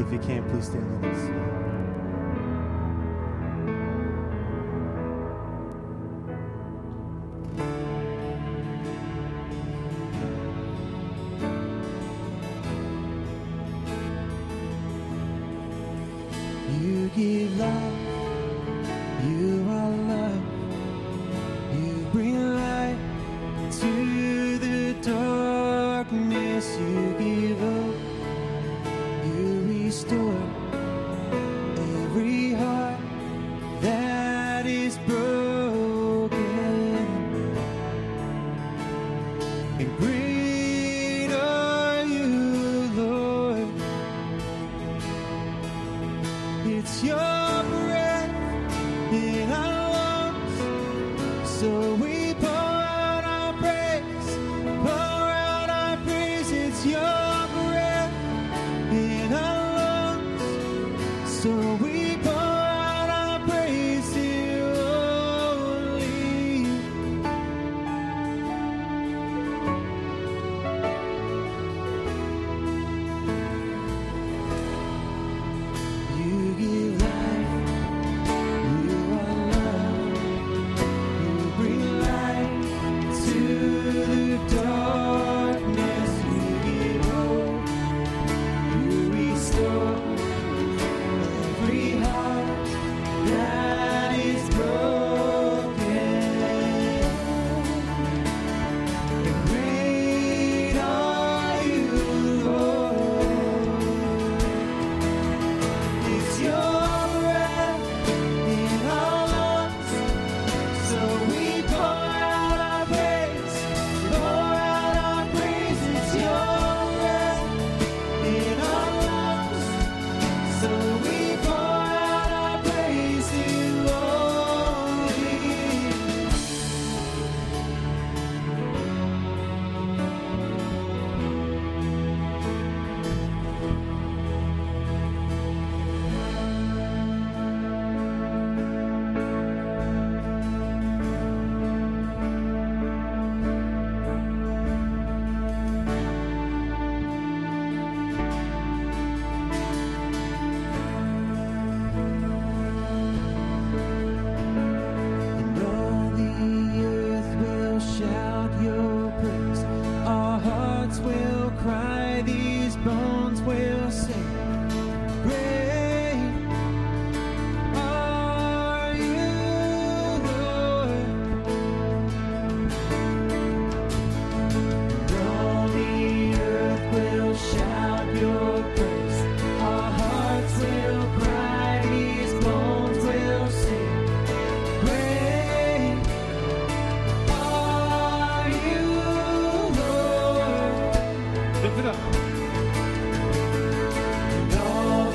If you can, please stand with us. You give love. You and bring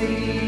see.